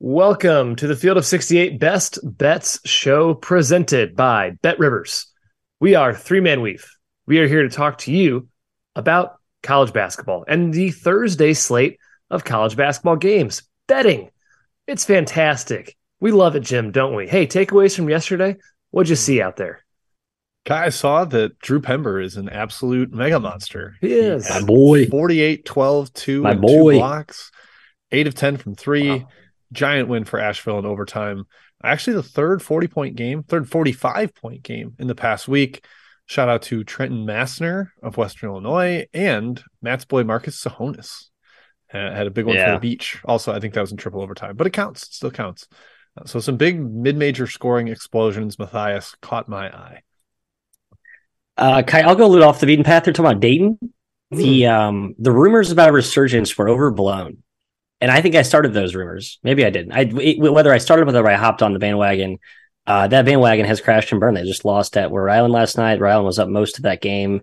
Welcome to the Field of 68 Best Bets show presented by Bet Rivers. We are Three Man Weave. We are here to talk to you about college basketball and the Thursday slate of college basketball games. Betting. It's fantastic. We love it, Jim, don't we? Hey, takeaways from yesterday. What'd you see out there? I saw that Drew Pember is an absolute mega monster. He is. My boy. 48, 12, 2, My boy. two blocks, 8 of 10 from 3. Wow. Giant win for Asheville in overtime. Actually, the third 40 point game, third 45 point game in the past week. Shout out to Trenton Massner of Western Illinois and Matt's boy Marcus Tsohonis. Uh, had a big one for the beach. Also, I think that was in triple overtime, but it counts. It still counts. Uh, so some big mid-major scoring explosions. Matthias caught my eye. Uh, Kai, I'll go a little off the beaten path. They're talking about Dayton. The um the rumors about a resurgence were overblown, and I think I started those rumors. Maybe I didn't. I it- whether I started whether I hopped on the bandwagon. Uh, that bandwagon has crashed and burned. They just lost at Rhode Island last night. Rhode Island was up most of that game.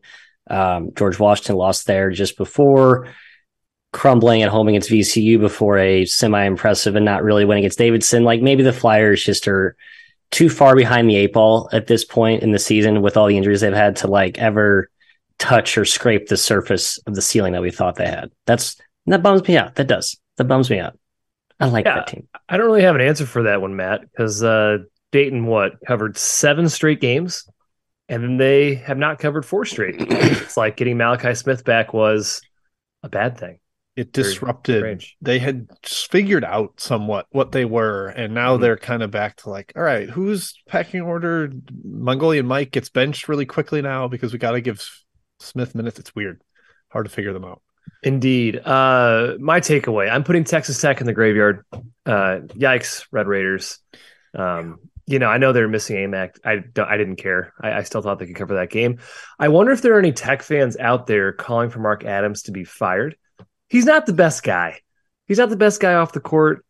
Um, George Washington lost there just before, crumbling at home against VCU before a semi-impressive and not really win against Davidson. Like maybe the Flyers just are too far behind the eight ball at this point in the season with all the injuries they've had to like ever touch or scrape the surface of the ceiling that we thought they had. That's that bums me out. That does. That bums me out. I like Yeah. that team. I don't really have an answer for that one, Matt, because uh, Dayton, what, covered seven straight games, and then they have not covered four straight. it's like getting Malachi Smith back was a bad thing. It disrupted. They had just figured out somewhat what they were, and now Mhm. they're kind of back to like, all right, who's packing order? Mongolian Mike gets benched really quickly now because we got to give Smith minutes. It's weird, hard to figure them out. Indeed. Uh, my takeaway: I'm putting Texas Tech in the graveyard. Uh, yikes, Red Raiders. Um, you know, I know they're missing Aimaq. I don't, I didn't care. I, I still thought they could cover that game. I wonder if there are any Tech fans out there calling for Mark Adams to be fired. He's not the best guy. He's not the best guy off the court.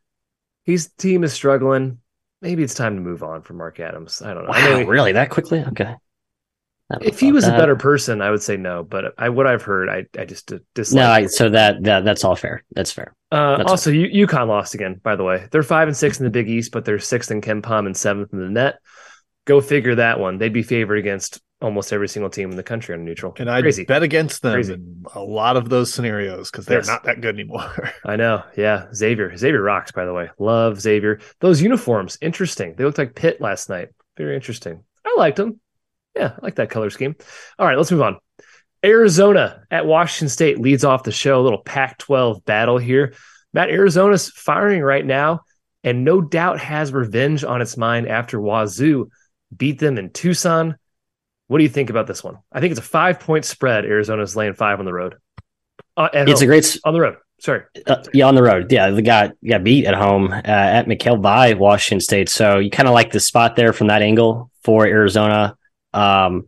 His team is struggling. Maybe it's time to move on from Mark Adams. I don't know. I know he- really? That quickly? Okay. I don't know if he about was a better person, I would say no. But I, what I've heard, I, I just dislike. No, I, so that, that that's all fair. That's fair. Uh, That's also, U- UConn lost again. By the way, they're five and six in the Big East, but they're sixth in KenPom and seventh in the net. Go figure that one. They'd be favored against almost every single team in the country on neutral. And I Crazy. bet against them Crazy. in a lot of those scenarios because they're Yes. not that good anymore. I know. Yeah, Xavier. Xavier rocks. By the way, love Xavier. Those uniforms, interesting. They looked like Pitt last night. Very interesting. I liked them. Yeah, I like that color scheme. All right, let's move on. Arizona at Washington State leads off the show. A little Pac 12 battle here. Matt, Arizona's firing right now and no doubt has revenge on its mind after Wazoo beat them in Tucson. What do you think about this one? I think it's a five point spread. Arizona's laying five on the road. Uh, it's home. a great on the road. Sorry. Uh, yeah, on the road. Yeah, they got got beat at home uh, at McKale by Washington State. So you kind of like the spot there from that angle for Arizona. Um,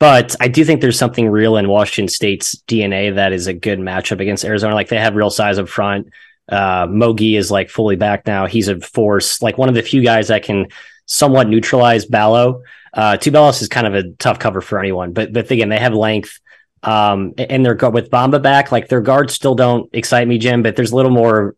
but I do think there's something real in Washington State's DNA that is a good matchup against Arizona. Like they have real size up front. Uh, Mo Gueye is like fully back now. He's a force, like one of the few guys that can somewhat neutralize Ballo. Uh, Tubelis is kind of a tough cover for anyone, but but again, they have length. Um, and they're with Bamba back, like their guards still don't excite me, Jim, but there's a little more,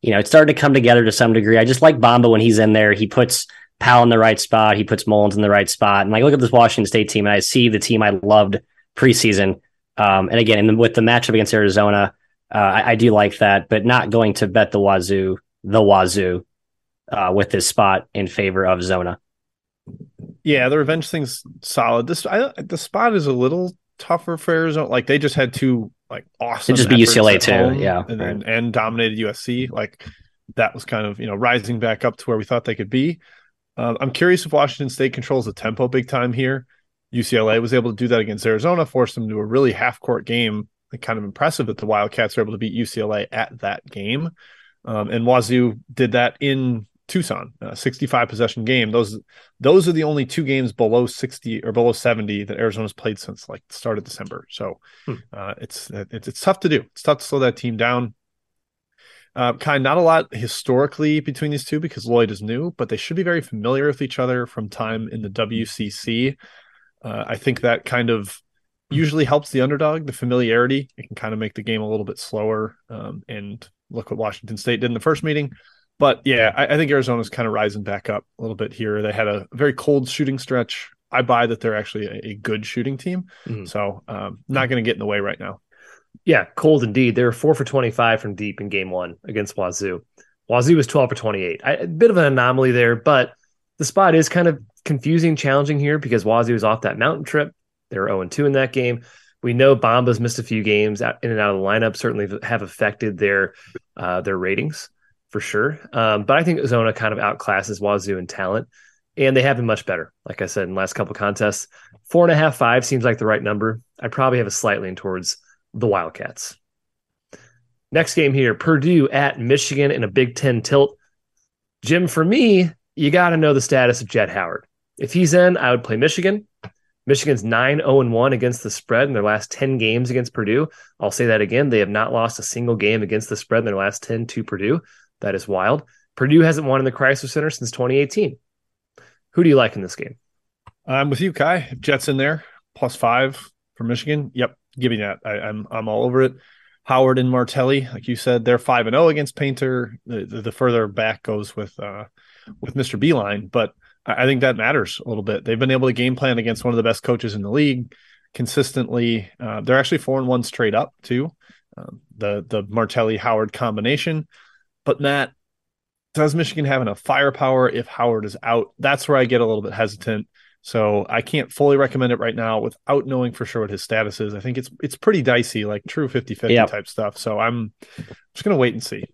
you know, it's starting to come together to some degree. I just like Bamba when he's in there. He puts Powell in the right spot. He puts Mullins in the right spot. And like, look at this Washington State team, and I see the team I loved preseason. Um, and again, and with the matchup against Arizona, uh, I, I, do like that, but not going to bet the Wazoo, the Wazoo, uh, with this spot in favor of Zona. Yeah, the revenge thing's solid. This I, the spot is a little tougher for Arizona. Like they just had two like awesome. It just be UCLA too, yeah, and, right. and, and dominated USC. Like that was kind of you know rising back up to where we thought they could be. Um, I'm curious if Washington State controls the tempo big time here. UCLA was able to do that against Arizona, forced them to a really half court game. Kind of impressive that the Wildcats were able to beat UCLA at that game. Um, and Wazoo did that in Tucson, 65 possession game. Those those are the only two games below 60 or below 70 that Arizona's played since like the start of December. So hmm. uh, it's, it's it's tough to do. It's tough to slow that team down. Uh, kind of not a lot historically between these two because Lloyd is new, but they should be very familiar with each other from time in the WCC. Uh, I think that kind of usually helps the underdog. The familiarity it can kind of make the game a little bit slower. Um, and look what Washington State did in the first meeting. But yeah, I, I think Arizona's kind of rising back up a little bit here. They had a very cold shooting stretch. I buy that they're actually a, a good shooting team. Mm-hmm. So um, not going to get in the way right now. Yeah, cold indeed. They were four for 25 from deep in game one against Wazoo. Wazoo was 12 for 28. I, a bit of an anomaly there, but the spot is kind of confusing, challenging here because Wazoo is off that mountain trip. They were 0 2 in that game. We know Bamba's missed a few games out, in and out of the lineup, certainly have affected their uh, their ratings for sure. Um, but I think Zona kind of outclasses Wazoo in talent, and they have been much better. Like I said in the last couple contests, four and a half, five seems like the right number. I probably have a slight lean towards the Wildcats. Next game here Purdue at Michigan in a Big Ten tilt. Jim, for me, you got to know the status of Jett Howard. If he's in, I would play Michigan. Michigan's 9 0 1 against the spread in their last 10 games against Purdue. I'll say that again. They have not lost a single game against the spread in their last 10 to Purdue. That is wild. Purdue hasn't won in the Crisler Center since 2018. Who do you like in this game? I'm with you, Kai. Jett's in there, plus five for Michigan. Yep, give me that. I, am I'm, I'm all over it. Howard and Martelli, like you said, they're five and zero oh against Painter. The, the, the, further back goes with uh, with Mr. Beilein, but I, I think that matters a little bit. They've been able to game plan against one of the best coaches in the league consistently. Uh, they're actually four and one straight up too. Um, the the Martelli Howard combination, but Matt, does Michigan have enough firepower if Howard is out? That's where I get a little bit hesitant. So I can't fully recommend it right now without knowing for sure what his status is. I think it's it's pretty dicey, like true 50-50 yep. type stuff. So I'm just gonna wait and see.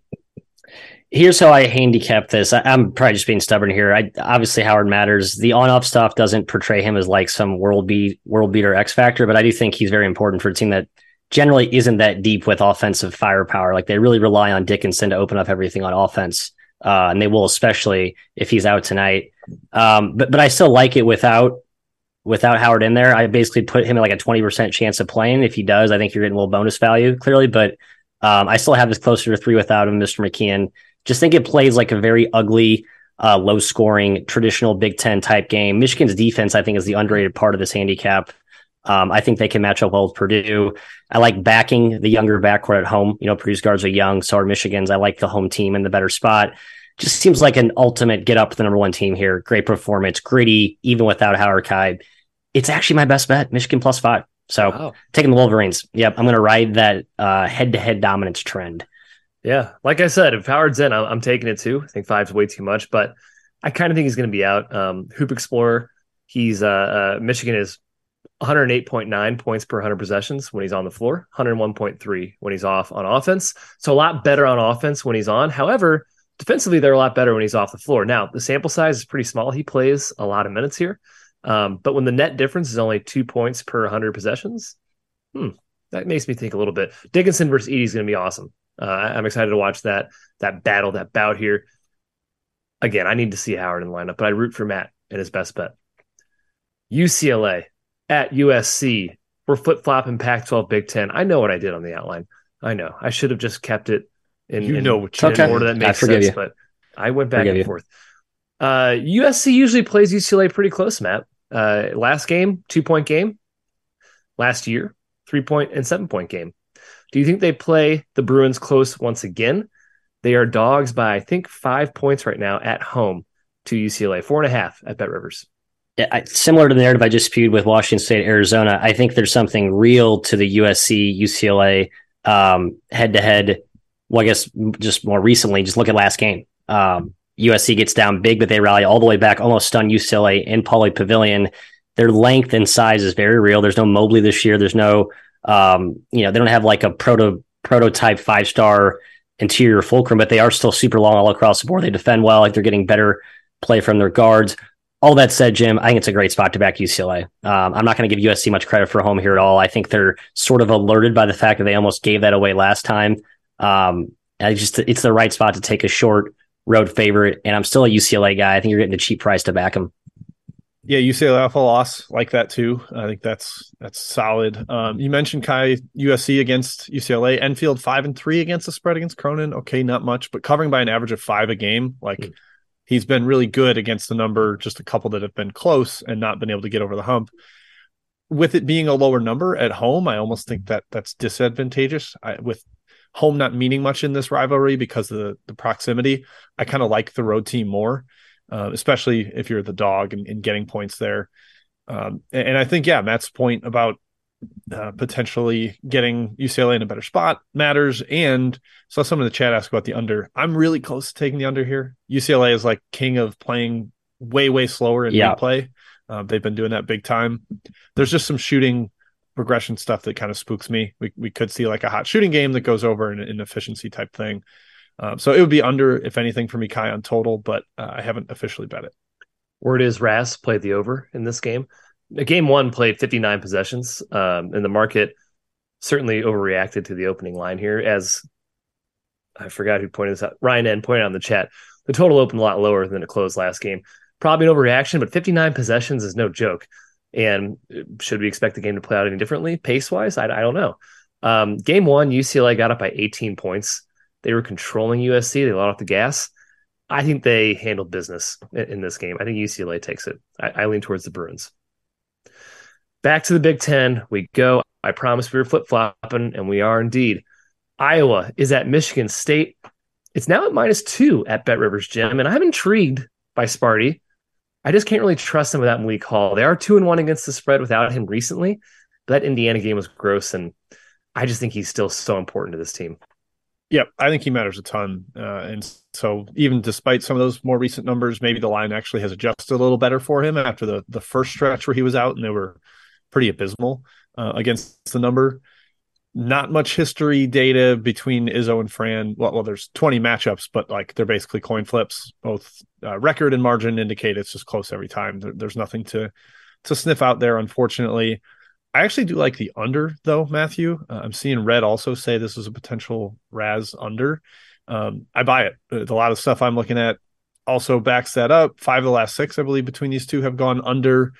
Here's how I handicap this. I, am probably just being stubborn here. I obviously Howard matters. The on-off stuff doesn't portray him as like some world beat world beater X factor, but I do think he's very important for a team that generally isn't that deep with offensive firepower. Like they really rely on Dickinson to open up everything on offense. Uh, and they will especially if he's out tonight. Um, but but I still like it without without Howard in there. I basically put him at like a twenty percent chance of playing. If he does, I think you're getting a little bonus value clearly. But um, I still have this closer to three without him, Mr. McKeon. Just think it plays like a very ugly, uh, low scoring, traditional Big Ten type game. Michigan's defense, I think, is the underrated part of this handicap. Um, I think they can match up well with Purdue. I like backing the younger backcourt at home. You know, Purdue's guards are young, so are Michigan's. I like the home team in the better spot just seems like an ultimate get up to the number one team here. Great performance, gritty, even without Howard Kai. It's actually my best bet, Michigan plus five. So wow. taking the Wolverines. Yep, I'm going to ride that head to head dominance trend. Yeah, like I said, if Howard's in, I'm, I'm, taking it too. I think five's way too much, but I kind of think he's going to be out. Um, Hoop Explorer, he's uh, uh, Michigan is 108.9 points per 100 possessions when he's on the floor, 101.3 when he's off on offense. So a lot better on offense when he's on. However, defensively, they're a lot better when he's off the floor. Now, the sample size is pretty small. He plays a lot of minutes here. Um, but when the net difference is only two points per 100 possessions, hmm, that makes me think a little bit. Dickinson versus Edey is going to be awesome. Uh, I'm excited to watch that that battle, that bout here. Again, I need to see Howard in the lineup, but I root for Matt in his best bet. UCLA at USC. We're flip flopping Pac 12 Big Ten. I know what I did on the outline. I know. I should have just kept it in, You in, know what you in order that makes forgive sense, you. but I went back Forgive and forth. Uh, USC usually plays UCLA pretty close, Matt. Uh, last game, two point game. Last year, three point and seven point game. Do you think they play the Bruins close once again? They are dogs by, I think, five points right now at home to UCLA, four and a half at Bet Rivers. Yeah, I, similar to the narrative I just spewed with Washington State, Arizona, I think there's something real to the USC UCLA head to head. Well, I guess just more recently, just look at last game. Um, USC gets down big, but they rally all the way back, almost stun UCLA in Pauley Pavilion. Their length and size is very real. There's no Mobley this year. There's no, um, you know, they don't have like a proto prototype five star interior fulcrum, but they are still super long all across the board. They defend well, like they're getting better play from their guards. All that said, Jim, I think it's a great spot to back UCLA. Um, I'm not going to give USC much credit for home here at all. I think they're sort of alerted by the fact that they almost gave that away last time. Um, I just it's the right spot to take a short road favorite, and I'm still a UCLA guy. I think you're getting a cheap price to back them. Yeah, UCLA off a loss like that too. I think that's that's solid. Um, you mentioned Kai USC against UCLA, Enfield five and three against the spread against Cronin. Okay, not much, but covering by an average of five a game. Like Hmm. he's been really good against the number. Just a couple that have been close and not been able to get over the hump. With it being a lower number at home, I almost think that that's disadvantageous. I, with home not meaning much in this rivalry because of the, the proximity, I kind of like the road team more uh, especially if you're the dog and, and getting points there. Um, and, and I think, yeah, Matt's point about uh, potentially getting UCLA in a better spot matters. And saw someone in the chat ask about the under. I'm really close to taking the under here. UCLA is like king of playing way, way slower in Yeah. replay. Uh, they've been doing that big time. There's just some shooting progression stuff that kind of spooks me. We, we could see like a hot shooting game that goes over in an efficiency type thing. Um, so it would be under, if anything, for me, Kai on total, but uh, I haven't officially bet it. Word is Ras played the over in this game. Game one played 59 possessions, um, and the market certainly overreacted to the opening line here. As I forgot who pointed this out, Ryan N pointed out in the chat, the total opened a lot lower than it closed last game. Probably an overreaction, but 59 possessions is no joke. And should we expect the game to play out any differently, pace wise? I, I don't know. Um, game one, UCLA got up by 18 points. They were controlling USC. They let off the gas. I think they handled business in, in this game. I think UCLA takes it. I, I lean towards the Bruins. Back to the Big Ten we go. I promise we were flip flopping, and we are indeed. Iowa is at Michigan State. It's now at minus two at Bet Rivers Jim, and I'm intrigued by Sparty. I just can't really trust him without Malik Hall. They are two and one against the spread without him recently. But that Indiana game was gross, and I just think he's still so important to this team. Yep, I think he matters a ton. Uh, and so, even despite some of those more recent numbers, maybe the line actually has adjusted a little better for him after the the first stretch where he was out and they were pretty abysmal uh, against the number. Not much history data between Izzo and Fran. Well, well, there's 20 matchups, but like they're basically coin flips. Both uh, record and margin indicate it's just close every time. There, there's nothing to to sniff out there, unfortunately. I actually do like the under though, Matthew. Uh, I'm seeing Red also say this is a potential Raz under. Um, I buy it. A lot of stuff I'm looking at also backs that up. Five of the last six, I believe, between these two have gone under.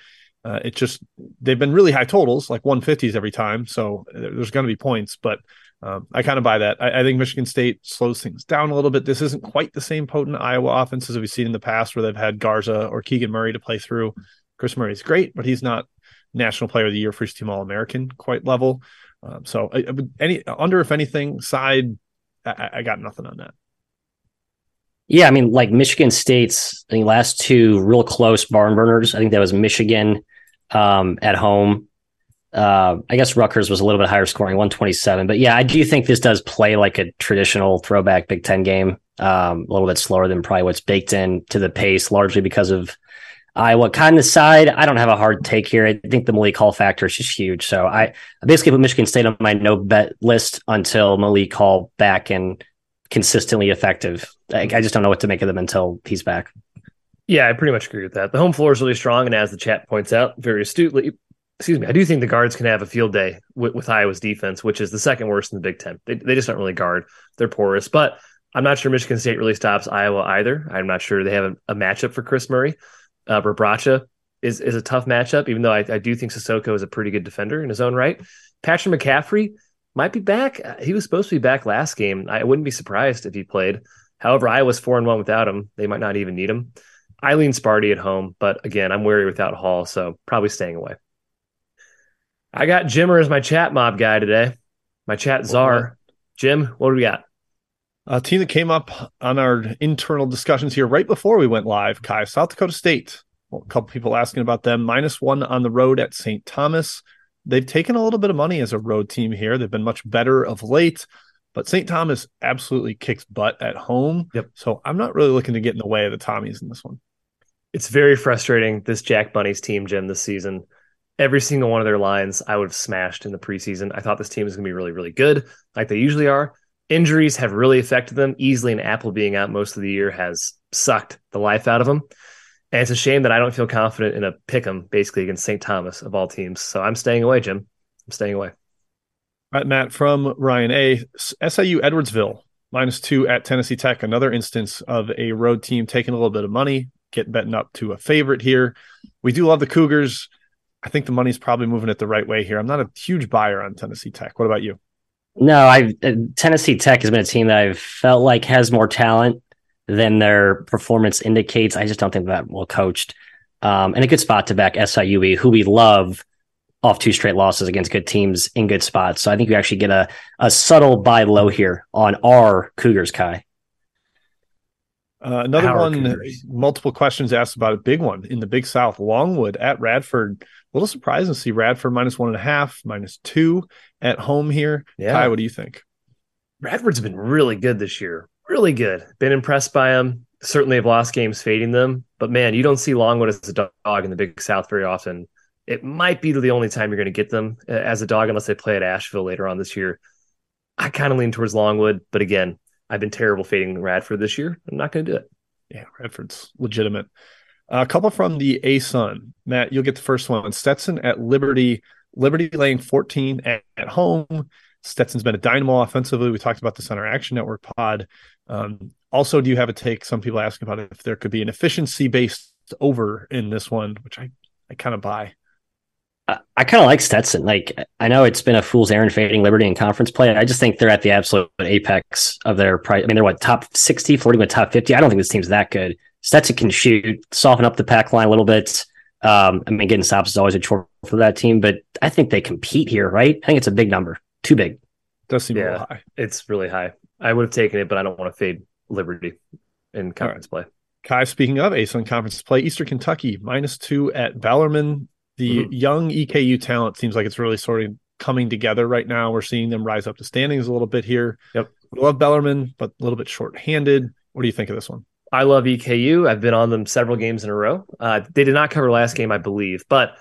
Uh, it just they've been really high totals, like 150s every time. So there's going to be points, but um, I kind of buy that. I, I think Michigan State slows things down a little bit. This isn't quite the same potent Iowa offense as we've seen in the past, where they've had Garza or Keegan Murray to play through. Kris Murray's great, but he's not National Player of the Year, first team All American quite level. Um, so I, any under, if anything, side, I, I got nothing on that. Yeah, I mean, like Michigan State's I think last two real close barn burners. I think that was Michigan um, at home. Uh, I guess Rutgers was a little bit higher scoring, 127. But yeah, I do think this does play like a traditional throwback Big Ten game. Um, a little bit slower than probably what's baked in to the pace, largely because of Iowa kind of side. I don't have a hard take here. I think the Malik Hall factor is just huge. So I, I basically put Michigan State on my no bet list until Malik Hall back and consistently effective. I, I just don't know what to make of them until he's back. Yeah, I pretty much agree with that. The home floor is really strong, and as the chat points out very astutely, excuse me, I do think the guards can have a field day with, with Iowa's defense, which is the second worst in the Big Ten. They, they just don't really guard; they're porous. But I'm not sure Michigan State really stops Iowa either. I'm not sure they have a, a matchup for Kris Murray. Uh, is is a tough matchup, even though I, I do think Sissoko is a pretty good defender in his own right. Patrick McCaffery might be back. He was supposed to be back last game. I wouldn't be surprised if he played. However, Iowa's four and one without him. They might not even need him. Eileen Sparty at home, but again, I'm wary without Hall, so probably staying away. I got Jimmer as my chat mob guy today. My chat czar. Jim, what do we got? A team that came up on our internal discussions here right before we went live, Kai, South Dakota State. Well, a couple people asking about them. Minus one on the road at St. Thomas. They've taken a little bit of money as a road team here. They've been much better of late, but St. Thomas absolutely kicks butt at home. Yep. So I'm not really looking to get in the way of the Tommies in this one. It's very frustrating, this Jack Bunnies team, Jim, this season. Every single one of their lines I would have smashed in the preseason. I thought this team was going to be really, really good, like they usually are. Injuries have really affected them. Easily, and Appel being out most of the year has sucked the life out of them. And it's a shame that I don't feel confident in a pick 'em basically against St. Thomas of all teams. So I'm staying away, Jim. I'm staying away. All right, Matt from Ryan A. SIU Edwardsville minus two at Tennessee Tech. Another instance of a road team taking a little bit of money, get betting up to a favorite here. We do love the Cougars. I think the money's probably moving it the right way here. I'm not a huge buyer on Tennessee Tech. What about you? No, I uh, Tennessee Tech has been a team that I've felt like has more talent than their performance indicates. I just don't think that well coached. Um, and a good spot to back SIUE, who we love off two straight losses against good teams in good spots. So I think we actually get a, a subtle buy low here on our Cougars, Kai. Uh, another Our one, Cougars. multiple questions asked about a big one in the Big South. Longwood at Radford. A little surprised to see Radford minus one and a half, minus two at home here. Yeah. Kai, what do you think? Radford's been really good this year. Really good. Been impressed by them. Certainly have lost games fading them. But man, you don't see Longwood as a dog in the Big South very often. It might be the only time you're going to get them uh, as a dog unless they play at Asheville later on this year. I kind of lean towards Longwood, but again, I've been terrible fading Radford this year. I'm not going to do it. Yeah, Radford's legitimate. A couple from the ASUN. Matt, you'll get the first one. Stetson at Liberty. Liberty laying 14 at, at home. Stetson's been a dynamo offensively. We talked about this on our Action Network pod. Um, also, do you have a take? Some people asking about if there could be an efficiency based over in this one, which I, I kind of buy. I, I kind of like Stetson. Like I know it's been a fool's errand fading Liberty in conference play. I just think they're at the absolute apex of their price. I mean, they're what top 60, flirting with top 50. I don't think this team's that good. Stetson can shoot, soften up the pack line a little bit. Um, I mean, getting stops is always a chore for that team, but I think they compete here, right? I think it's a big number, too big. Does seem a Yeah. little high. It's really high. I would have taken it, but I don't want to fade Liberty in conference play. Kai, speaking of ASUN conference play, Eastern Kentucky minus two at Bellarmine. The Mhm. young EKU talent seems like it's really sort of coming together right now. We're seeing them rise up the standings a little bit here. Yep. We love Bellarmine, but a little bit short-handed. What do you think of this one? I love EKU. I've been on them several games in a row. Uh, they did not cover last game, I believe, but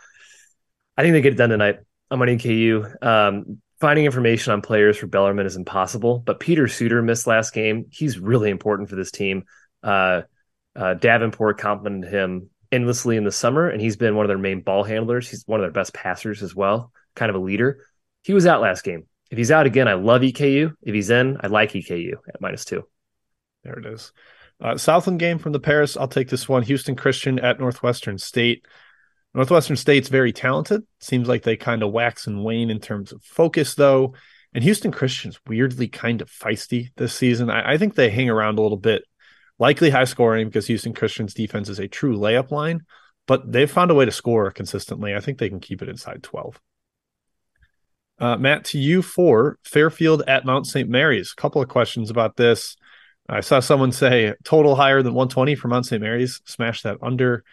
I think they get it done tonight. I'm on EKU. Um, finding information on players for Bellarmine is impossible, but Peter Suder missed last game. He's really important for this team. Uh, uh, Davenport complimented him endlessly in the summer, and he's been one of their main ball handlers. He's one of their best passers as well, kind of a leader. He was out last game. If he's out again, I love EKU. If he's in, I like EKU at minus two. There it is. Uh, Southland game from the Paris. I'll take this one. Houston Christian at Northwestern State. Northwestern State's very talented. Seems like they kind of wax and wane in terms of focus, though. And Houston Christian's weirdly kind of feisty this season. I, I think they hang around a little bit. Likely high scoring because Houston Christian's defense is a true layup line, but they've found a way to score consistently. I think they can keep it inside 12. Uh, Matt, to you for Fairfield at Mount St. Mary's. A couple of questions about this. I saw someone say total higher than 120 for Mount St. Mary's. Smash that under.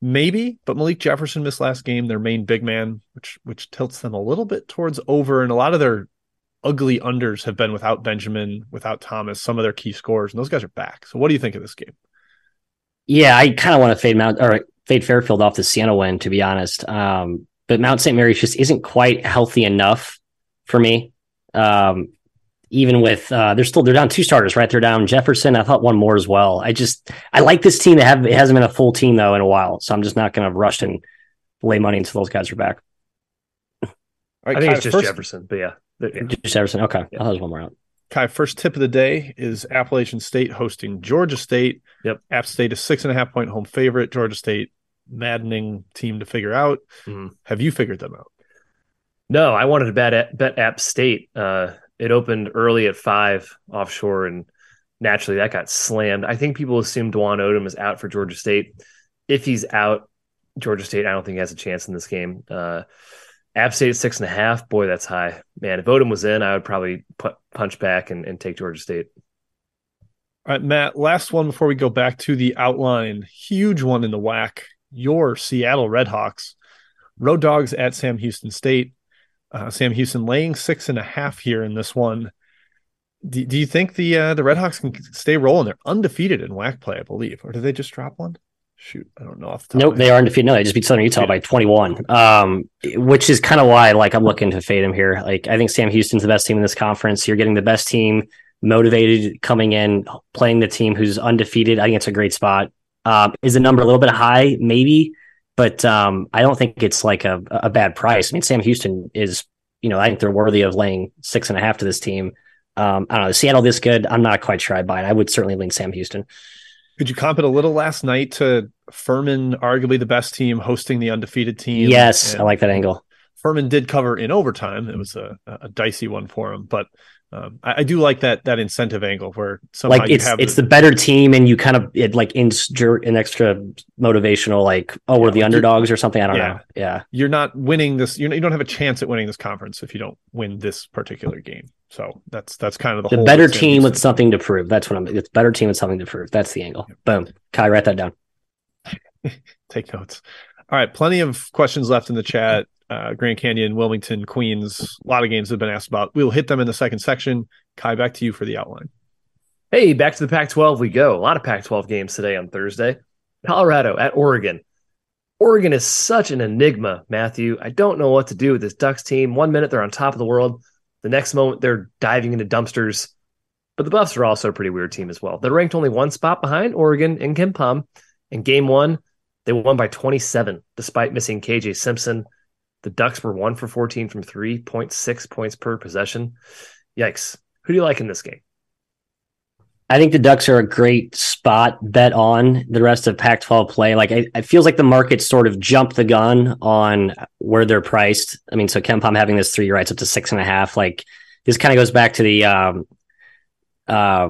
Maybe, but Malik Jefferson missed last game, their main big man, which which tilts them a little bit towards over. And a lot of their ugly unders have been without Benjamin, without Thomas, some of their key scores, and those guys are back. So what do you think of this game? Yeah, I kind of want to fade Mount or fade Fairfield off the Siena win, to be honest. Um, but Mount St. Mary's just isn't quite healthy enough for me. Um, even with uh, they're still they're down two starters, right? They're down Jefferson. I thought one more as well. I just I like this team. That have it hasn't been a full team though in a while, so I'm just not going to rush and lay money until those guys are back. All I think Kai, it's just first, Jefferson, but yeah, There- yeah. Just Jefferson. Okay, Yeah. I thought there was one more out. Kai, first tip of the day is Appalachian State hosting Georgia State. Yep. App State is six and a half point home favorite. Georgia State, maddening team to figure out. Mhm. Have you figured them out? No, I wanted to bet at, bet App State. Uh, it opened early at five offshore, and naturally that got slammed. I think people assumed Dwon Odom is out for Georgia State. If he's out, Georgia State, I don't think he has a chance in this game. Uh, App State six and a half. Boy, that's high, man. If Odom was in, I would probably put, punch back and, and take Georgia State. All right, Matt, last one before we go back to the outline. Huge one in the WAC. Your Seattle Redhawks. Road dogs at Sam Houston State. Uh, Sam Houston laying six and a half here in this one. Do, do you think the uh, the Redhawks can stay rolling? They're undefeated in WAC play, I believe. Or did they just drop one? Shoot, I don't know off the top Nope, they are undefeated. No, they just beat Southern Utah by 21. Um, which is kind of why like I'm looking to fade him here. Like I think Sam Houston's the best team in this conference. You're getting the best team motivated coming in, playing the team who's undefeated. I think it's a great spot. Um, is the number a little bit high? Maybe, but um, I don't think it's like a, a bad price. I mean, Sam Houston is, you know, I think they're worthy of laying six and a half to this team. Um, I don't know. Seattle this good. I'm not quite sure I buy it. I would certainly lean Sam Houston. Could you comp it a little last night to Furman, arguably the best team, hosting the undefeated team? Yes, I like that angle. Furman did cover in overtime. It was a, a dicey one for him, but um, I, I do like that that incentive angle where somehow like you it's have it's the better team and you kind of it like insert an extra motivational like oh we're the underdogs or something i don't Yeah. know yeah you're not winning this. You're, you don't have a chance at winning this conference if you don't win this particular game. So that's that's kind of the, the whole better team with something to prove that's what i'm it's better team with something to prove that's the angle boom kai write that down Take notes. All right, plenty of questions left in the chat. Uh, Grand Canyon, Wilmington, Queens. A lot of games have been asked about. We'll hit them in the second section. Kai, back to you for the outline. Hey, back to the Pac 12 we go. A lot of Pac 12 games today on Thursday. Colorado at Oregon. Oregon is such an enigma, Matthew. I don't know what to do with this Ducks team. One minute they're on top of the world, the next moment they're diving into dumpsters. But the Buffs are also a pretty weird team as well. They're ranked only one spot behind Oregon and KenPom. In game one, they won by 27 despite missing KJ Simpson. The Ducks were one for 14 from 3.6 points per possession. Yikes. Who do you like in this game? I think the Ducks are a great spot bet on the rest of Pac 12 play. Like, it feels like the market sort of jumped the gun on where they're priced. I mean, so KenPom having this three rights up to six and a half. Like, this kind of goes back to the, um, uh,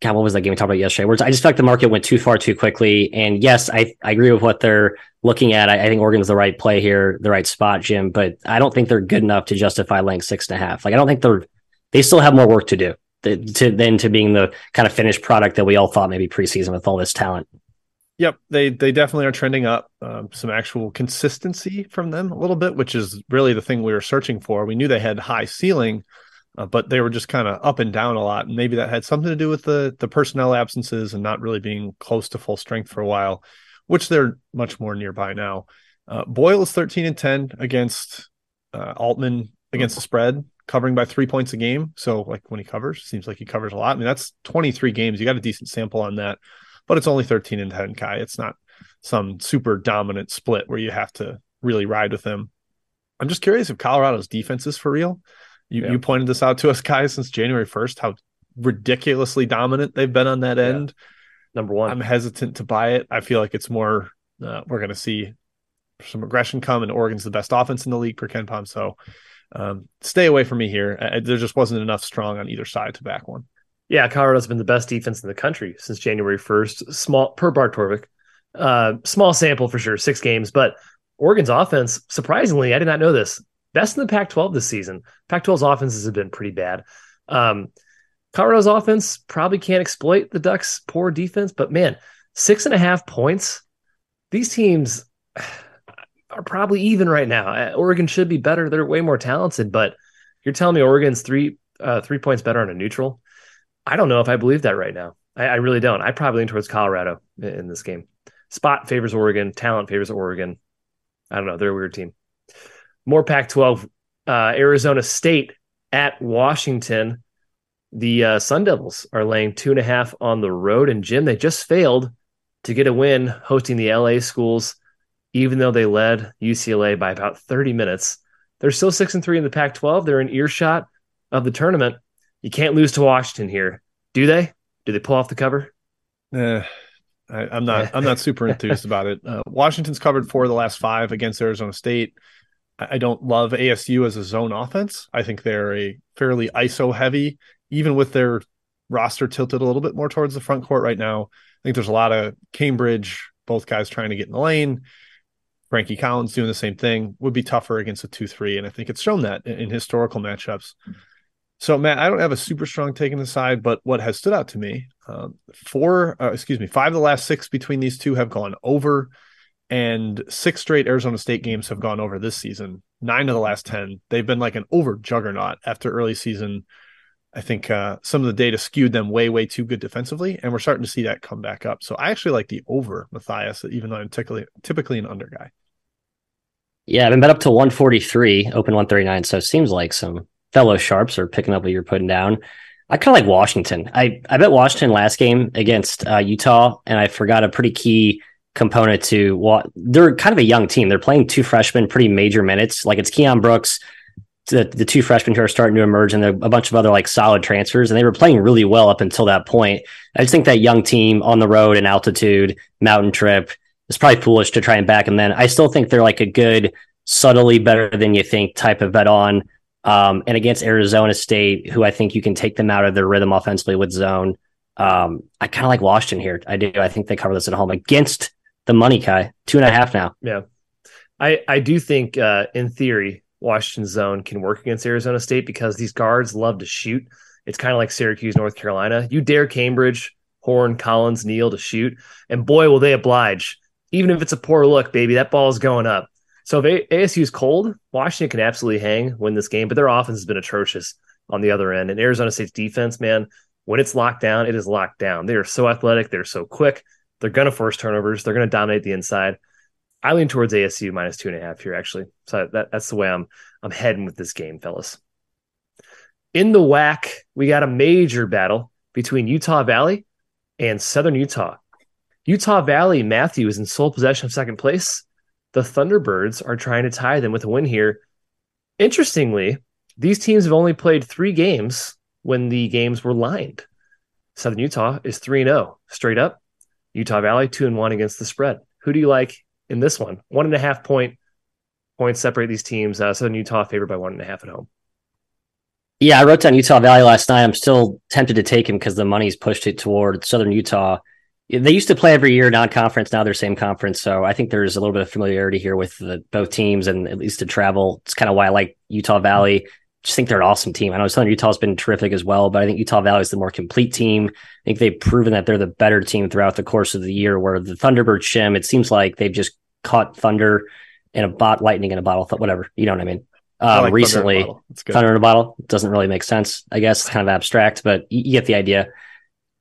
God, what was that game we talked about yesterday? Where I just feel like the market went too far too quickly. And yes, I, I agree with what they're looking at. I, I think Oregon's the right play here, the right spot, Jim, but I don't think they're good enough to justify laying six and a half. Like, I don't think they're, they still have more work to do to then to being the kind of finished product that we all thought maybe preseason with all this talent. Yep, they they definitely are trending up. Um, some actual consistency from them a little bit, which is really the thing we were searching for. We knew they had high ceiling, uh, but they were just kind of up and down a lot, and maybe that had something to do with the the personnel absences and not really being close to full strength for a while, which they're much more nearby now. Uh, Boyle is thirteen and ten against uh, Altman against the spread, covering by three points a game. So like when he covers, seems like he covers a lot. I mean that's twenty three games. You got a decent sample on that but it's only 13 and 10 Kai. It's not some super dominant split where you have to really ride with them. I'm just curious if Colorado's defense is for real. You Yeah. you pointed this out to us, Kai, since January 1st, how ridiculously dominant they've been on that Yeah. end. Number one. I'm hesitant to buy it. I feel like it's more uh, we're going to see some aggression come, and Oregon's the best offense in the league per KenPom. So um, stay away from me here. Uh, there just wasn't enough strong on either side to back one. Yeah, Colorado's been the best defense in the country since January 1st. Small per Bart Torvik. Uh, small sample for sure, six games. But Oregon's offense, surprisingly, I did not know this. Best in the Pac 12 this season. Pac 12's offenses have been pretty bad. Um, Colorado's offense probably can't exploit the Ducks' poor defense, but man, six and a half points. These teams are probably even right now. Uh, Oregon should be better. They're way more talented, but you're telling me Oregon's three uh, three points better on a neutral? I don't know if I believe that right now. I, I really don't. I probably lean towards Colorado in, in this game. Spot favors Oregon, talent favors Oregon. I don't know. They're a weird team. More Pac 12, uh, Arizona State at Washington. The uh, Sun Devils are laying two and a half on the road. And Jim, they just failed to get a win hosting the LA schools, even though they led UCLA by about 30 minutes. They're still six and three in the Pac 12. They're in earshot of the tournament. You can't lose to Washington here, do they? Do they pull off the cover? Eh, I, am not. I'm not super enthused about it. Uh, Washington's covered four of the last five against Arizona State. I, I don't love ASU as a zone offense. I think they're a fairly ISO heavy, even with their roster tilted a little bit more towards the front court right now. I think there's a lot of Cambridge, both guys trying to get in the lane. Frankie Collins doing the same thing would be tougher against a 2 3. And I think it's shown that in, in historical matchups. So, Matt, I don't have a super strong take in the side, but what has stood out to me, um, four, uh, excuse me, five of the last six between these two have gone over, and six straight Arizona State games have gone over this season. Nine of the last 10, they've been like an over juggernaut after early season. I think uh, some of the data skewed them way, way too good defensively, and we're starting to see that come back up. So I actually like the over Matthias, even though I'm typically typically an under guy. Yeah, I've been bet up to 143, open 139. So it seems like some fellow sharps are picking up what you're putting down. I kind of like Washington. I, I bet Washington last game against uh, Utah, and I forgot a pretty key component to what they're kind of a young team. They're playing two freshmen, pretty major minutes. Like it's Keon Brooks, the, the two freshmen who are starting to emerge, and a bunch of other like solid transfers. And they were playing really well up until that point. I just think that young team on the road and altitude, mountain trip, it's probably foolish to try and back them. Then I still think they're like a good, subtly better than you think type of bet on. Um, and against Arizona State, who I think you can take them out of their rhythm offensively with zone. Um, I kind of like Washington here. I do. I think they cover this at home against the money, Kai. Two and a half now. Yeah. I, I do think, uh, in theory, Washington zone can work against Arizona State because these guards love to shoot. It's kind of like Syracuse, North Carolina. You dare Cambridge, Horne, Collins, Neal to shoot, and boy, will they oblige. Even if it's a poor look, baby, that ball is going up. So if ASU is cold, Washington can absolutely hang, win this game, but their offense has been atrocious on the other end. And Arizona State's defense, man, when it's locked down, it is locked down. They are so athletic, they're so quick, they're going to force turnovers, they're going to dominate the inside. I lean towards ASU minus two and a half here, actually. So that, that's the way I'm I'm heading with this game, fellas. In the WAC, we got a major battle between Utah Valley and Southern Utah. Utah Valley, Matthew is in sole possession of second place. The Thunderbirds are trying to tie them with a win here. Interestingly, these teams have only played three games when the games were lined. Southern Utah is 3 0 straight up. Utah Valley 2 and 1 against the spread. Who do you like in this one? One and a half point points separate these teams. Uh, Southern Utah favored by one and a half at home. Yeah, I wrote down Utah Valley last night. I'm still tempted to take him because the money's pushed it toward Southern Utah. They used to play every year non-conference. Now they're same conference, so I think there's a little bit of familiarity here with the, both teams, and at least to travel. It's kind of why I like Utah Valley. Just think they're an awesome team. I know Southern Utah's been terrific as well, but I think Utah Valley is the more complete team. I think they've proven that they're the better team throughout the course of the year. Where the Thunderbird Shim, it seems like they've just caught Thunder in a bot, lightning in a bottle, whatever. You know what I mean? Um, like recently, Thunder in, Thunder in a bottle doesn't really make sense. I guess it's kind of abstract, but you, you get the idea.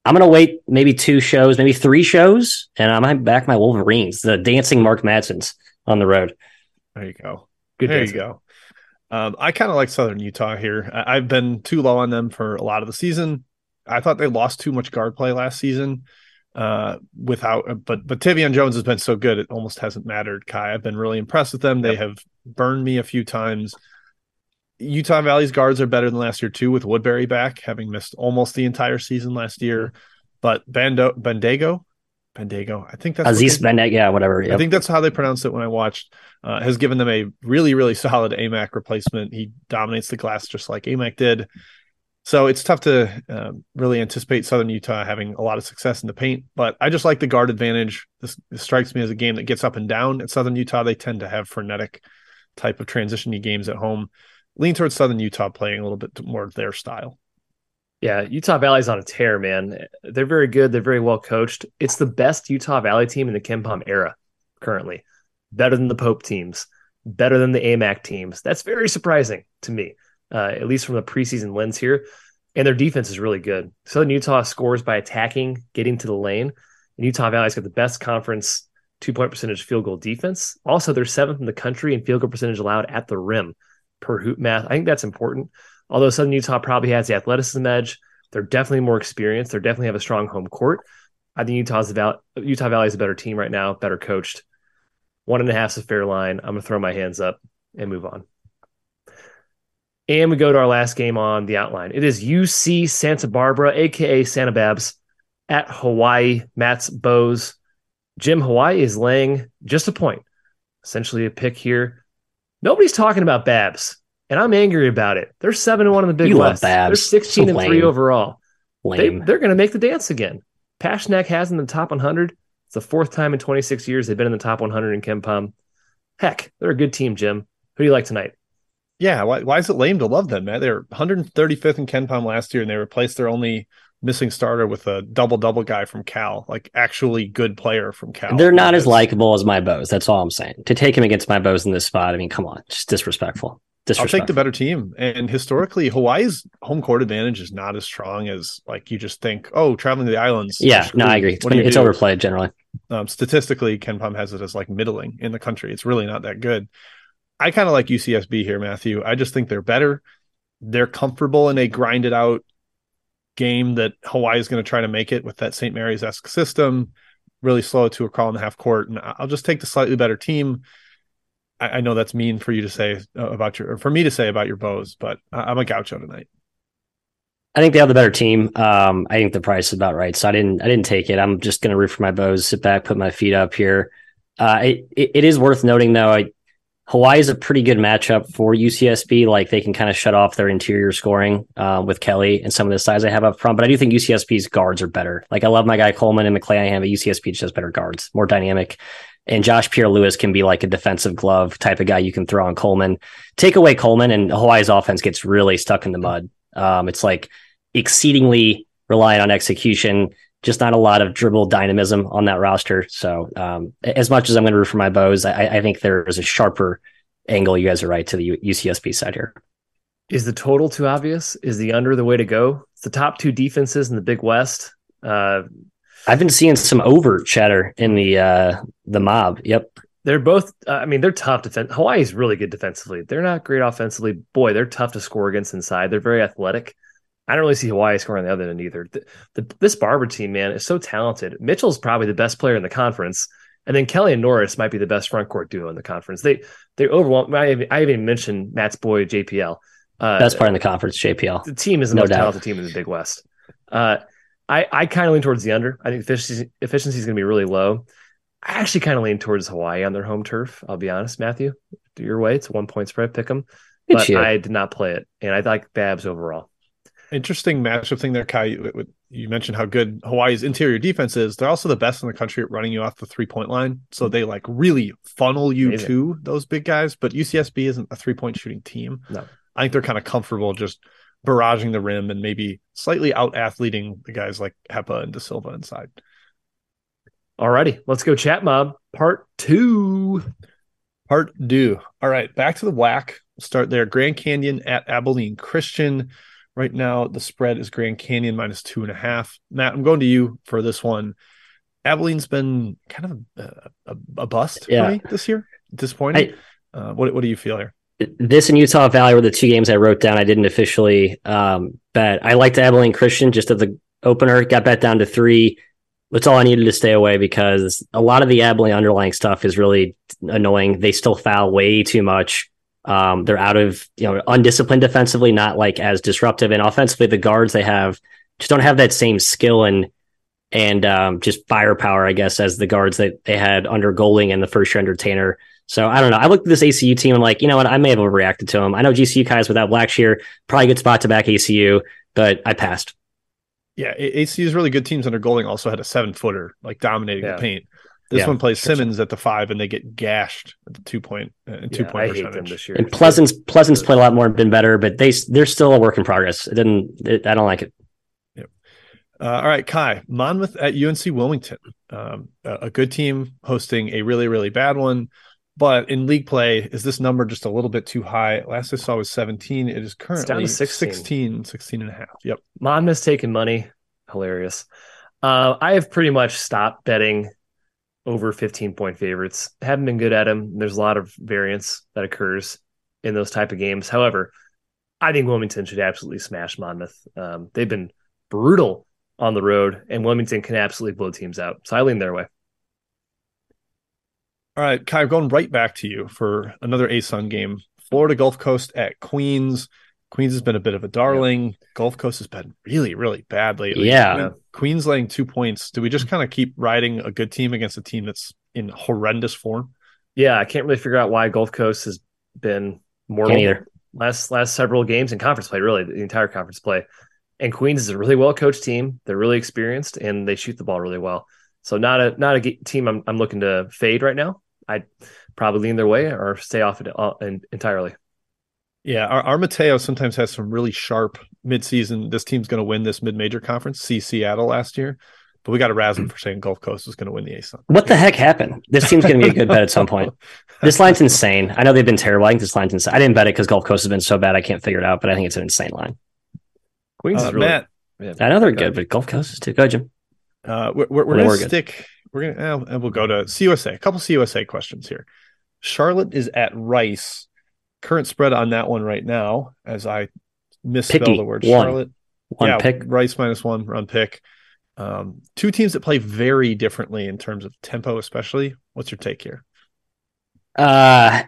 I'm gonna wait maybe two shows, maybe three shows, and I might back my Wolverines, the dancing Mark Madsen's on the road. There you go. Good. There dancing. you go. Um, I kind of like Southern Utah here. I- I've been too low on them for a lot of the season. I thought they lost too much guard play last season. Uh, without, but but Tevian Jones has been so good, it almost hasn't mattered. Kai, I've been really impressed with them. They have burned me a few times. Utah Valley's guards are better than last year too, with Woodbury back, having missed almost the entire season last year. But Bando Bandago, I think that's Aziz Bandaogo, yeah, whatever. Yep. I think that's how they pronounce it when I watched. Uh, has given them a really really solid Aimaq replacement. He dominates the glass just like Aimaq did. So it's tough to um, really anticipate Southern Utah having a lot of success in the paint, but I just like the guard advantage. This, this, strikes me as a game that gets up and down. At Southern Utah, they tend to have frenetic type of transitiony games at home lean towards Southern Utah playing a little bit more their style. Yeah, Utah Valley's on a tear, man. They're very good. They're very well coached. It's the best Utah Valley team in the KenPom era currently. Better than the Pope teams, better than the Aimaq teams. That's very surprising to me, uh, at least from the preseason lens here. And their defense is really good. Southern Utah scores by attacking, getting to the lane. And Utah Valley's got the best conference two point percentage field goal defense. Also, they're seventh in the country in field goal percentage allowed at the rim per hoop math. I think that's important. Although Southern Utah probably has the athleticism edge, they're definitely more experienced. They definitely have a strong home court. I think Utah's about Utah Valley is a better team right now, better coached. One and a half is a fair line. I'm gonna throw my hands up and move on. And we go to our last game on the outline. It is UC Santa Barbara, aka Santa Babs, at Hawaii. Matt's Bows. Jim Hawaii is laying just a point, essentially a pick here. Nobody's talking about Babs, and I'm angry about it. They're seven and one in the Big You love West. Babs. They're sixteen So and three overall. They, Lame. they're going to make the dance again. Pasternack has in the top 100. It's the fourth time in 26 years they've been in the top 100 in KenPom. Heck, they're a good team, Jim. Who do you like tonight? Yeah, why, why is it lame to love them, man? They're 135th in KenPom last year, and they replaced their only missing starter with a double double guy from Cal, like actually good player from Cal. They're not as likable as my bows. That's all I'm saying. To take him against my bows in this spot, I mean, come on, just disrespectful. I'll take the better team. And historically, Hawaii's home court advantage is not as strong as like you just think. Oh, traveling to the islands. Yeah, no, I agree. It's, you it's overplayed generally. Um, statistically, KenPom has it as like middling in the country. It's really not that good. I kind of like UCSB here, Matthew. I just think they're better. They're comfortable in a grinded out game that Hawaii is going to try to make it with that St. Mary's esque system. Really slow to a crawl in the half court, and I'll just take the slightly better team. I, I know that's mean for you to say uh, about your, or for me to say about your bows, but I, I'm a gaucho tonight. I think they have the better team. Um, I think the price is about right, so I didn't. I didn't take it. I'm just going to root for my bows, sit back, put my feet up here. Uh, it, it is worth noting though. I, Hawaii is a pretty good matchup for UCSB. Like they can kind of shut off their interior scoring uh, with Kelly and some of the size they have up front. But I do think UCSB's guards are better. Like I love my guy Coleman and McClanahan, but UCSB just has better guards, more dynamic. And Josh Pierre-Louis can be like a defensive glove type of guy you can throw on Coleman. Take away Coleman, and Hawaii's offense gets really stuck in the mud. Um, it's like exceedingly reliant on execution. Just not a lot of dribble dynamism on that roster. So, um, as much as I'm going to root for my bows, I, I think there is a sharper angle. You guys are right to the UCSB side here. Is the total too obvious? Is the under the way to go? It's the top two defenses in the Big West. Uh, I've been seeing some over chatter in the uh, the mob. Yep. they're both. Uh, I mean, they're tough defense. Hawaii's really good defensively. They're not great offensively. Boy, they're tough to score against inside. They're very athletic. I don't really see Hawaii scoring on the other end either. The, the, this Barbara team, man, is so talented. Mitchell's probably the best player in the conference, and then Kelly and Norris might be the best front court duo in the conference. They they overwhelm. I, even- I even mentioned Matt's boy JPL. Uh, Best player in the conference, JPL. the team is the No most doubt. talented team in the Big West. Uh, I I kind of lean towards the under. I think efficiency efficiency is going to be really low. I actually kind of lean towards Hawaii on their home turf. I'll be honest, Matthew. Do your way. It's one point spread. Pick them, but. I did not play it, and I like Babs overall. Interesting matchup thing there, Kai. You- You mentioned how good Hawaii's interior defense is. They're also the best in the country at running you off the three point line. So they like really funnel you Amazing. to those big guys. But UCSB isn't a three point shooting team. No. I think they're kind of comfortable just barraging the rim and maybe slightly out athleting the guys like Hepa and De Silva inside. Alrighty, let's go chat mob part two. Part two. All right, back to the WAC. We'll start there. Grand Canyon at Abilene Christian. Right now, the spread is Grand Canyon minus two and a half. Matt, I'm going to you for this one. Abilene's been kind of a, a, a bust Yeah. for me this year. Disappointing. uh, what what do you feel here? this and Utah Valley were the two games I wrote down. I didn't officially um, bet. I liked Abilene Christian just at the opener. Got bet down to three. That's all I needed to stay away because a lot of the Abilene underlying stuff is really annoying. They still foul way too much. Um, they're out of you know undisciplined defensively, not like as disruptive, and offensively the guards they have just don't have that same skill and and um, just firepower, I guess, as the guards that they had under Golding and the first year entertainer. So I don't know. I looked at this ACU team and like, you know what? I may have overreacted to them. I know GCU guys without Blackshear probably good spot to back ACU, but I passed. Yeah, A- ACU's really good teams under Golding also had a seven footer, like dominating Yeah. the paint. This Yeah, one plays for sure. Simmons at the five, and they get gashed at the two point uh, two Yeah, point I hate them percentage. this year. And Pleasant's Pleasant's played a lot more and been better, but they they're still a work in progress. It didn't. It, I don't like it. Uh, all right, Kai, Monmouth at UNC Wilmington. Um, a, a good team hosting a really, really bad one. But in league play, is this number just a little bit too high? Last I saw was 17. It is currently down to 16. 16, 16 and a half. Yep. Monmouth's taking money. Hilarious. Uh, I have pretty much stopped betting over 15 point favorites. Haven't been good at them. There's a lot of variance that occurs in those type of games. However, I think Wilmington should absolutely smash Monmouth. Um, they've been brutal on the road, and Wilmington can absolutely blow teams out. So I lean their way. All right, Kai, going right back to you for another ASUN game. Florida Gulf Coast at Queens. Queens has been a bit of a darling. Gulf Coast has been really, really bad lately. Yeah. Queens laying two points. Do we just kind of keep riding a good team against a team that's in horrendous form? Yeah, I can't really figure out why Gulf Coast has been more last last several games in conference play, really the entire conference play. And Queens is a really well coached team. They're really experienced and they shoot the ball really well. So not a not a team I'm, I'm looking to fade right now. I'd probably lean their way or stay off it uh, entirely. Yeah, our, our Mateo sometimes has some really sharp midseason. This team's going to win this mid-major conference. See Seattle last year, but we got to razz him for saying Gulf Coast is going to win the ASUN. What the heck happened? This team's going to be a good bet at some point. This line's insane. I know they've been terrible. I think this line's insane. I didn't bet it because Gulf Coast has been so bad. I can't figure it out, but I think it's an insane line. Queens Uh, is really, Matt, yeah, I know they're okay. good, but Gulf Coast is too good, Jim. Uh, we're we're, we're going to stick. We're going to, and we'll go to CUSA. A couple CUSA questions here. Charlotte is at Rice. Current spread on that one right now, as I misspell Picky. the word One. Charlotte. One yeah, pick. Rice minus one run pick. Um, two teams that play very differently in terms of tempo, especially. What's your take here? Uh,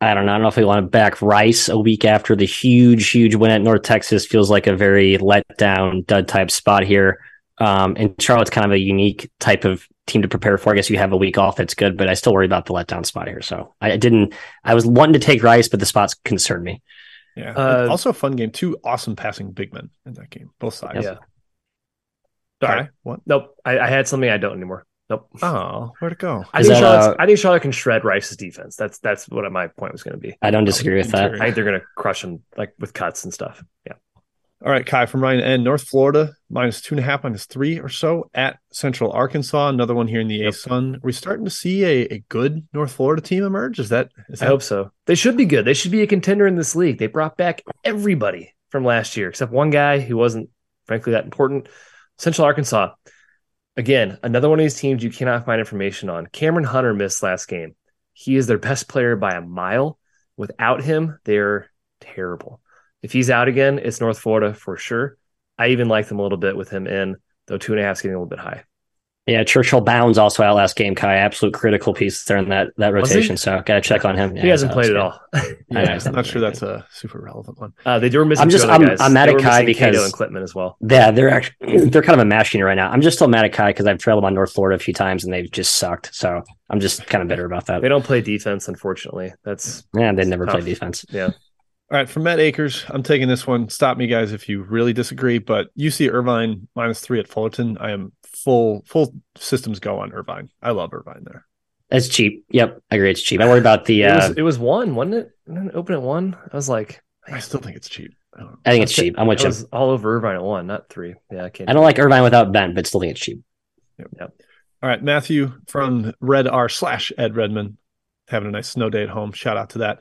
I don't know. I don't know if we want to back Rice a week after the huge, huge win at North Texas. Feels like a very letdown, dud type spot here. Um, and Charlotte's kind of a unique type of team to prepare for. I guess you have a week off. That's good, but I still worry about the letdown spot here. So I didn't. I was wanting to take Rice, but the spots concerned me. Yeah. Uh, also a fun game. Two awesome passing big men in that game, both sides. Yeah. Sorry. What? Nope. I, I had something I don't anymore. Nope. Oh, where'd it go? I Is think that, uh, I think Charlotte can shred Rice's defense. That's that's what my point was going to be. I don't disagree with that. I think they're going to crush them like with cuts and stuff. Yeah. All right, Kai from Ryan N. North Florida, minus two and a half, minus three or so at Central Arkansas. Another one here in the Yep. ASUN. Are we starting to see a, a good North Florida team emerge? Is that is I hope so. They should be good. They should be a contender in this league. They brought back everybody from last year except one guy who wasn't frankly that important. Central Arkansas. Again, another one of these teams you cannot find information on. Cameron Hunter missed last game. He is their best player by a mile. Without him, they're terrible. If he's out again, it's North Florida for sure. I even like them a little bit with him in, though two and a half is getting a little bit high. Yeah, Churchill Bounds also out last game. Kai, absolute critical piece there in that that rotation. So gotta check on him. he hasn't played at all. I know, Yeah, he's I'm not not sure that's a super relevant one. Uh, they were missing I'm just- two other I'm- guys. I'm mad at Kai missing Cato and Clipman as well. Yeah, they're actually they're kind of a mashing right now. I'm just still mad at Kai because I've trailed them on North Florida a few times and they've just sucked. So I'm just kind of bitter about that. They don't play defense, unfortunately. That's Yeah, they never play defense. yeah. All right, from Matt Akers, I'm taking this one. Stop me, guys, if you really disagree. But UC Irvine minus three at Fullerton. I am full full systems go on Irvine. I love Irvine there. It's cheap. Yep, I agree. It's cheap. I worry about the. It Uh, was it was one, wasn't it? Didn't it open at one. I was like, I still think it's cheap. I don't know. I think it's cheap. I'm with I you. was all over Irvine at one, not three. Yeah, I can't. I don't like Irvine without Ben, but still think it's cheap. Yep. All right, Matthew from Red R slash Ed Redmond having a nice snow day at home. Shout out to that.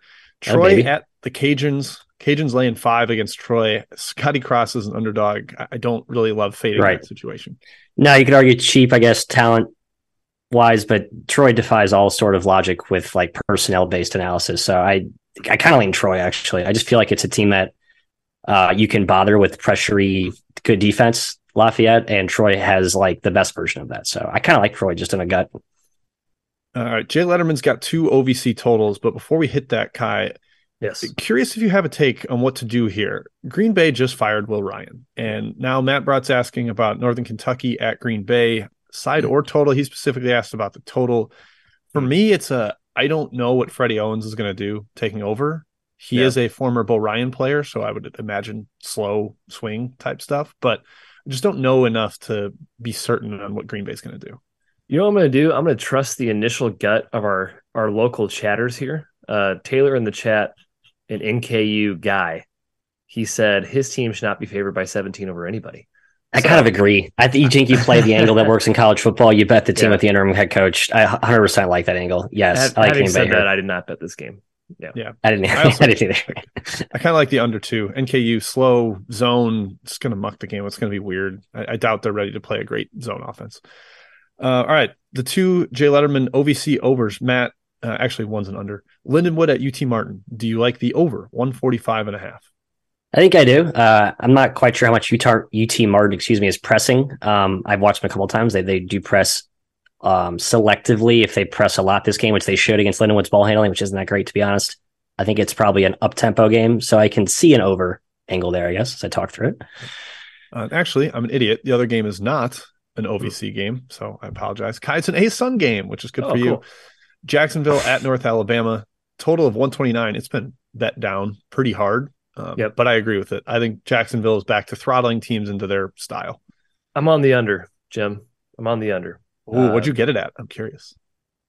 Oh, Troy baby. at the Cajuns. Cajuns laying five against Troy. Scotty Cross is an underdog. I- don't really love fading Right. that situation. Now you could argue cheap, I guess, talent wise, but Troy defies all sort of logic with like personnel based analysis. So I, I kind of lean Troy actually. I just feel like it's a team that uh, you can bother with pressurey, good defense. Lafayette and Troy has like the best version of that. So I kind of like Troy just in a gut. All right, Jay Letterman's got two OVC totals, but before we hit that, Kai, Yes. curious if you have a take on what to do here. Green Bay just fired Will Ryan, and now Matt Brott's asking about Northern Kentucky at Green Bay side or total. He specifically asked about the total. For me, it's a I don't know what Freddie Owens is going to do taking over. He Yeah. is a former Bo Ryan player, so I would imagine slow swing type stuff, but I just don't know enough to be certain on what Green Bay's going to do. You know what I'm going to do? I'm going to trust the initial gut of our our local chatters here. Uh, Taylor in the chat, an NKU guy, he said his team should not be favored by 17 over anybody. I So- kind of agree. I think you think you play the angle that works in college football. You bet the team Yeah. with the interim head coach. I 100 percent like that angle. Yes, Hav- I like Having Green Bay said here. that, I did not bet this game. Yeah. yeah. I didn't. I I, didn't either. I kind of like the under two. NKU slow zone. It's going to muck the game. It's going to be weird. I, I doubt they're ready to play a great zone offense. Uh, all right, the two Jay Letterman OVC overs, Matt, uh, actually one's an under. Lindenwood at UT Martin. Do you like the over 145 and a half? I think I do. Uh, I'm not quite sure how much UT, UT Martin, excuse me, is pressing. Um, I've watched them a couple of times. They they do press um, selectively if they press a lot this game, which they should against Lindenwood's ball handling, which isn't that great to be honest. I think it's probably an up tempo game, so I can see an over angle there. I guess as I talk through it. Uh, actually, I'm an idiot. The other game is not an OVC game, so I apologize. Kai, it's an ASUN game, which is good Oh, for you. cool. Jacksonville at North Alabama, total of 129. It's been bet down pretty hard. Um, Yep. But I agree with it. I think Jacksonville is back to throttling teams into their style. I'm on the under, Jim. I'm on the under. Ooh, Uh, what'd you get it at? I'm curious.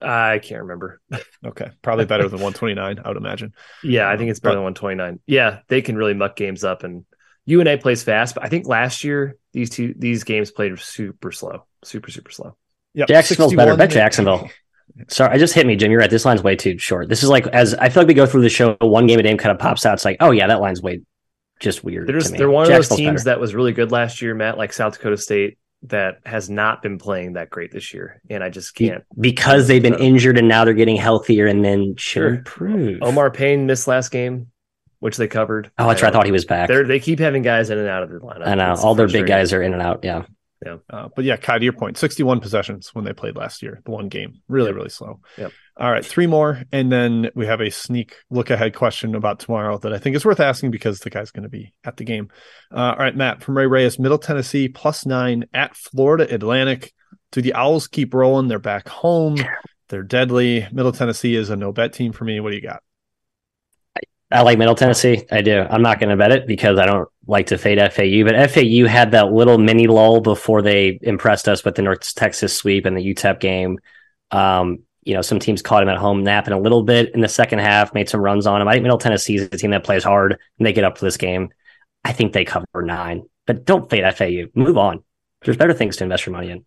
I can't remember. Okay. Probably better than 129, I would imagine. Yeah, I think it's better But- than 129. Yeah, they can really muck games up, and UNA plays fast. But I think last year these two these games played super slow, super super slow. Yep. Jacksonville's better. Bet Jacksonville. Sorry, I just hit me, Jim. You're right. This line's way too short. This is like as I feel like we go through the show, one game a game kind of pops out. It's like, oh yeah, that line's way just weird. They're just they're one of those teams better. that was really good last year, Matt, like South Dakota State, that has not been playing that great this year, and I just can't. because they've been injured and now they're getting healthier and then Sure. improve. Omar Payne missed last game, which they covered. oh, that's right. I thought he was back. They're, they keep having guys in and out of the lineup. I know It's all their big guys are in and out. Yeah, Uh, but yeah, Kai, to your point, 61 possessions when they played last year, the one game. Really, Yep. really slow. Yep. All right, three more. And then we have a sneak look ahead question about tomorrow that I think is worth asking because the guy's going to be at the game. Uh, all right, Matt from Ray Reyes, Middle Tennessee, plus nine at Florida Atlantic. Do the Owls keep rolling? They're back home. They're deadly. Middle Tennessee is a no bet team for me. What do you got? I like Middle Tennessee. I do. I'm not going to bet it because I don't like to fade FAU. But FAU had that little mini lull before they impressed us with the North Texas sweep and the UTEP game. Um, you know, some teams caught him at home napping a little bit in the second half, made some runs on him. I think Middle Tennessee is a team that plays hard and they get up for this game. I think they cover nine, but don't fade FAU. Move on. There's better things to invest your money in.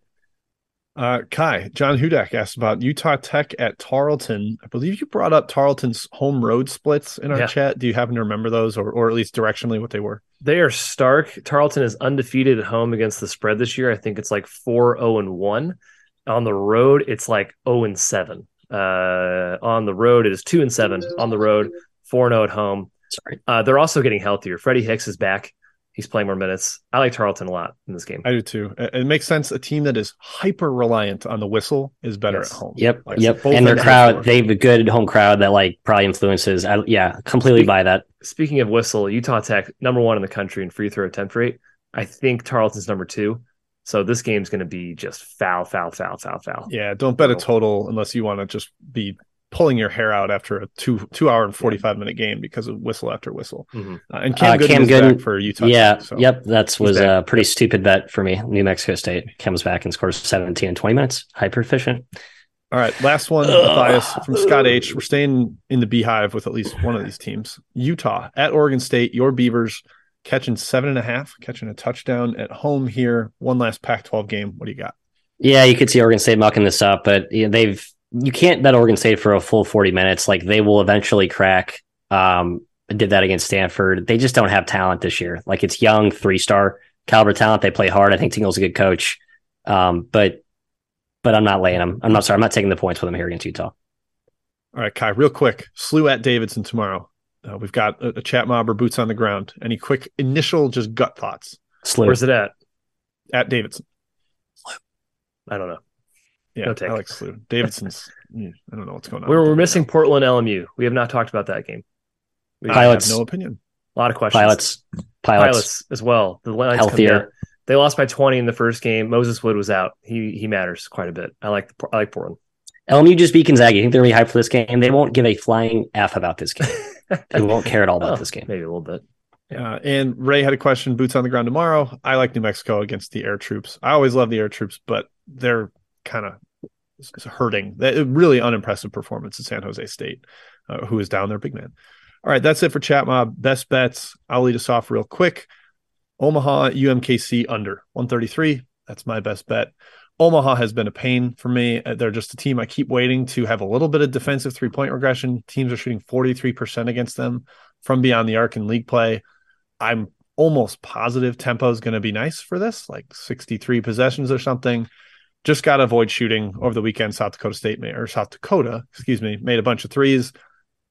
Uh, Kai, John Hudak asked about Utah Tech at Tarleton. I believe you brought up Tarleton's home road splits in our Yeah. chat. Do you happen to remember those or, or at least directionally what they were? They are stark. Tarleton is undefeated at home against the spread this year. I think it's like 4 0 and 1. On the road, it's like 0 and 7. Uh, on the road, it is 2 and 7. On the road, 4 0 at home. Sorry. Uh, they're also getting healthier. Freddie Hicks is back. He's playing more minutes. I like Tarleton a lot in this game. I do too. It, it makes sense. A team that is hyper reliant on the whistle is better Yes. at home. Yep. Like, yep. And their ends of the crowd, floor. they have a good home crowd that like probably influences. I, yeah, completely buy that. Speaking of whistle, Utah Tech, number one in the country in free throw attempt rate. I think Tarleton's number two. So this game's going to be just foul, foul, foul, foul, foul. Yeah, don't bet a total unless you want to just be pulling your hair out after a two two hour and forty five minute game because of whistle after whistle. Mhm. Uh, and Cam Uh, Gooden Cam is Gooden- back for Utah. yeah. Tech, so. Yep. That was a pretty stupid bet for me. New Mexico State comes back and scores 17 in 20 minutes. Hyper efficient. All right, last one, Matthias from Scott H. We're staying in the beehive with at least one of these teams. Utah at Oregon State, your Beavers catching seven and a half, catching a touchdown at home here. One last Pac 12 game. What do you got? Yeah, you could see Oregon State mucking this up, but you know, they've you can't bet Oregon State for a full 40 minutes. Like they will eventually crack. Um, did that against Stanford. They just don't have talent this year. Like it's young, three star caliber talent. They play hard. I think Tinkle's a good coach. Um, but but I'm not laying them. I'm not sorry. I'm not taking the points with them here against Utah. All right, Kai, real quick. Slew at Davidson tomorrow. Uh, we've got a, a chat mob or boots on the ground. Any quick initial just gut thoughts Slew. Where's it at? at Davidson? I don't know. Yeah, No take. I like Slew. Davidson's. I don't know what's going on. We're, we're missing right Portland LMU. We have not talked about that game. We now. have I Pilots. have no opinion. a lot of questions. Pilots. Pilots, Pilots. as well. The lines come Healthier. down. They lost by 20 in the first game. Moses Wood was out. He he matters quite a bit. I like the, I like Portland. LMU just beat Gonzaga. You think they're gonna be hyped for this game? They won't give a flying f about this game. They won't care at all about Oh, this game. Maybe a little bit. Uh, and Ray had a question. Boots on the ground tomorrow. I like New Mexico against the air troops. I always love the air troops, but they're kind of hurting. That really unimpressive performance at San Jose State, uh, who is down their big man. All right, that's it for chat mob. Best bets. I'll lead us off real quick. Omaha UMKC under 133. That's my best bet. Omaha has been a pain for me. Uh, They're just a team I keep waiting to have a little bit of defensive three point regression. Teams are shooting 43% against them from beyond the arc in league play. I'm almost positive tempo is going to be nice for this, like 63 possessions or something. Just got to avoid shooting over the weekend. South Dakota State or South Dakota, excuse me, made a bunch of threes.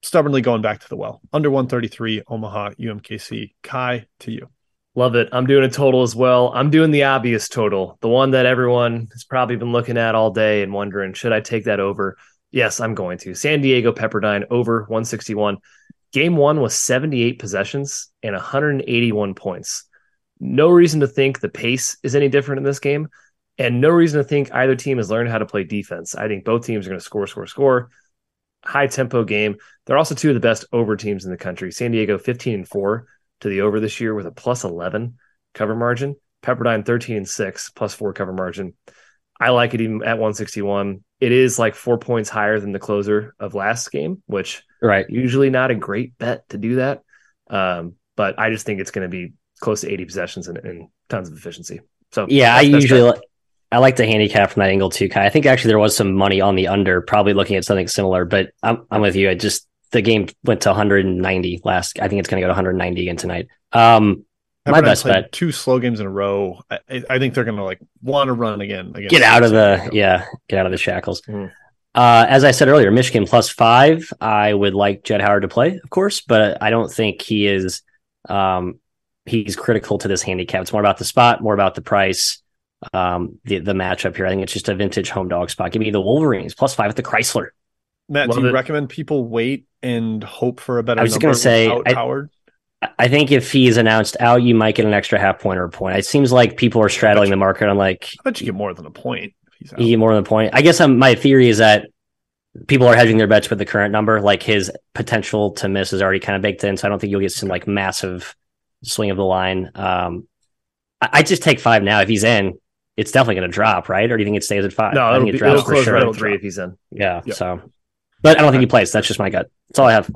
Stubbornly going back to the well. Under 133, Omaha, UMKC. Kai, to you. Love it. I'm doing a total as well. I'm doing the obvious total, the one that everyone has probably been looking at all day and wondering, should I take that over? Yes, I'm going to. San Diego Pepperdine over 161. Game one was 78 possessions and 181 points. No reason to think the pace is any different in this game, and no reason to think either team has learned how to play defense. I think both teams are going to score, score, score. High tempo game. They're also two of the best over teams in the country. San Diego 15 and 4 to the over this year with a plus 11 cover margin. Pepperdine 13 and 6 plus 4 cover margin. I like it even at 161. It is like 4 points higher than the closer of last game, which Right. usually not a great bet to do that. Um, but I just think it's going to be close to 80 possessions and, and tons of efficiency. So Yeah, I that's- that's usually bet. Li- I like to handicap from that angle too, Kai. I think actually there was some money on the under, probably looking at something similar, but I'm I'm with you. I just the game went to 190 last. I think it's going to go to 190 again tonight. Um, my best bet. Two slow games in a row. I, I think they're going to like want to run again. against Get out of the yeah, get out of the shackles. Mhm. Uh, as I said earlier, Michigan plus five. I would like Jett Howard to play, of course, but I don't think he is. Um, he's critical to this handicap. It's more about the spot, more about the price, um, the the matchup here. I think it's just a vintage home dog spot. Give me the Wolverines plus five at the Crisler. Matt, Love do you it. recommend people wait and hope for a better I was just gonna say, I- Howard? I- I think if he is announced out, you might get an extra half point or a point. It seems like people are straddling the market on like I bet you get more than a point if he's out. you get more than a point. I guess um, my theory is that people are hedging their bets with the current number. Like his potential to miss is already kind of baked in, so I don't think you'll get some like massive swing of the line. Um, I, I just take five now. If he's in, it's definitely going to drop, right? Or do you think it stays at five? No, I it'll, think be, it drops it'll for close sure. right at three if he's in. Yeah. Yep. So, but I don't think he plays. That's just my gut. That's all I have.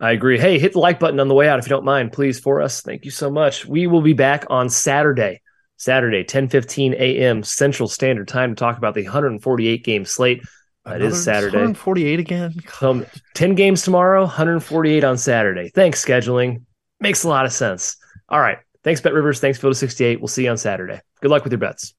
I agree. Hey, hit the like button on the way out if you don't mind, please, for us. Thank you so much. We will be back on Saturday, Saturday, 10 15 a.m. Central Standard Time to talk about the 148 game slate. That is Saturday. 148 again. Come 10 games tomorrow, 148 on Saturday. Thanks, scheduling. Makes a lot of sense. All right. Thanks, BetRivers. Thanks, Field 68. We'll see you on Saturday. Good luck with your bets.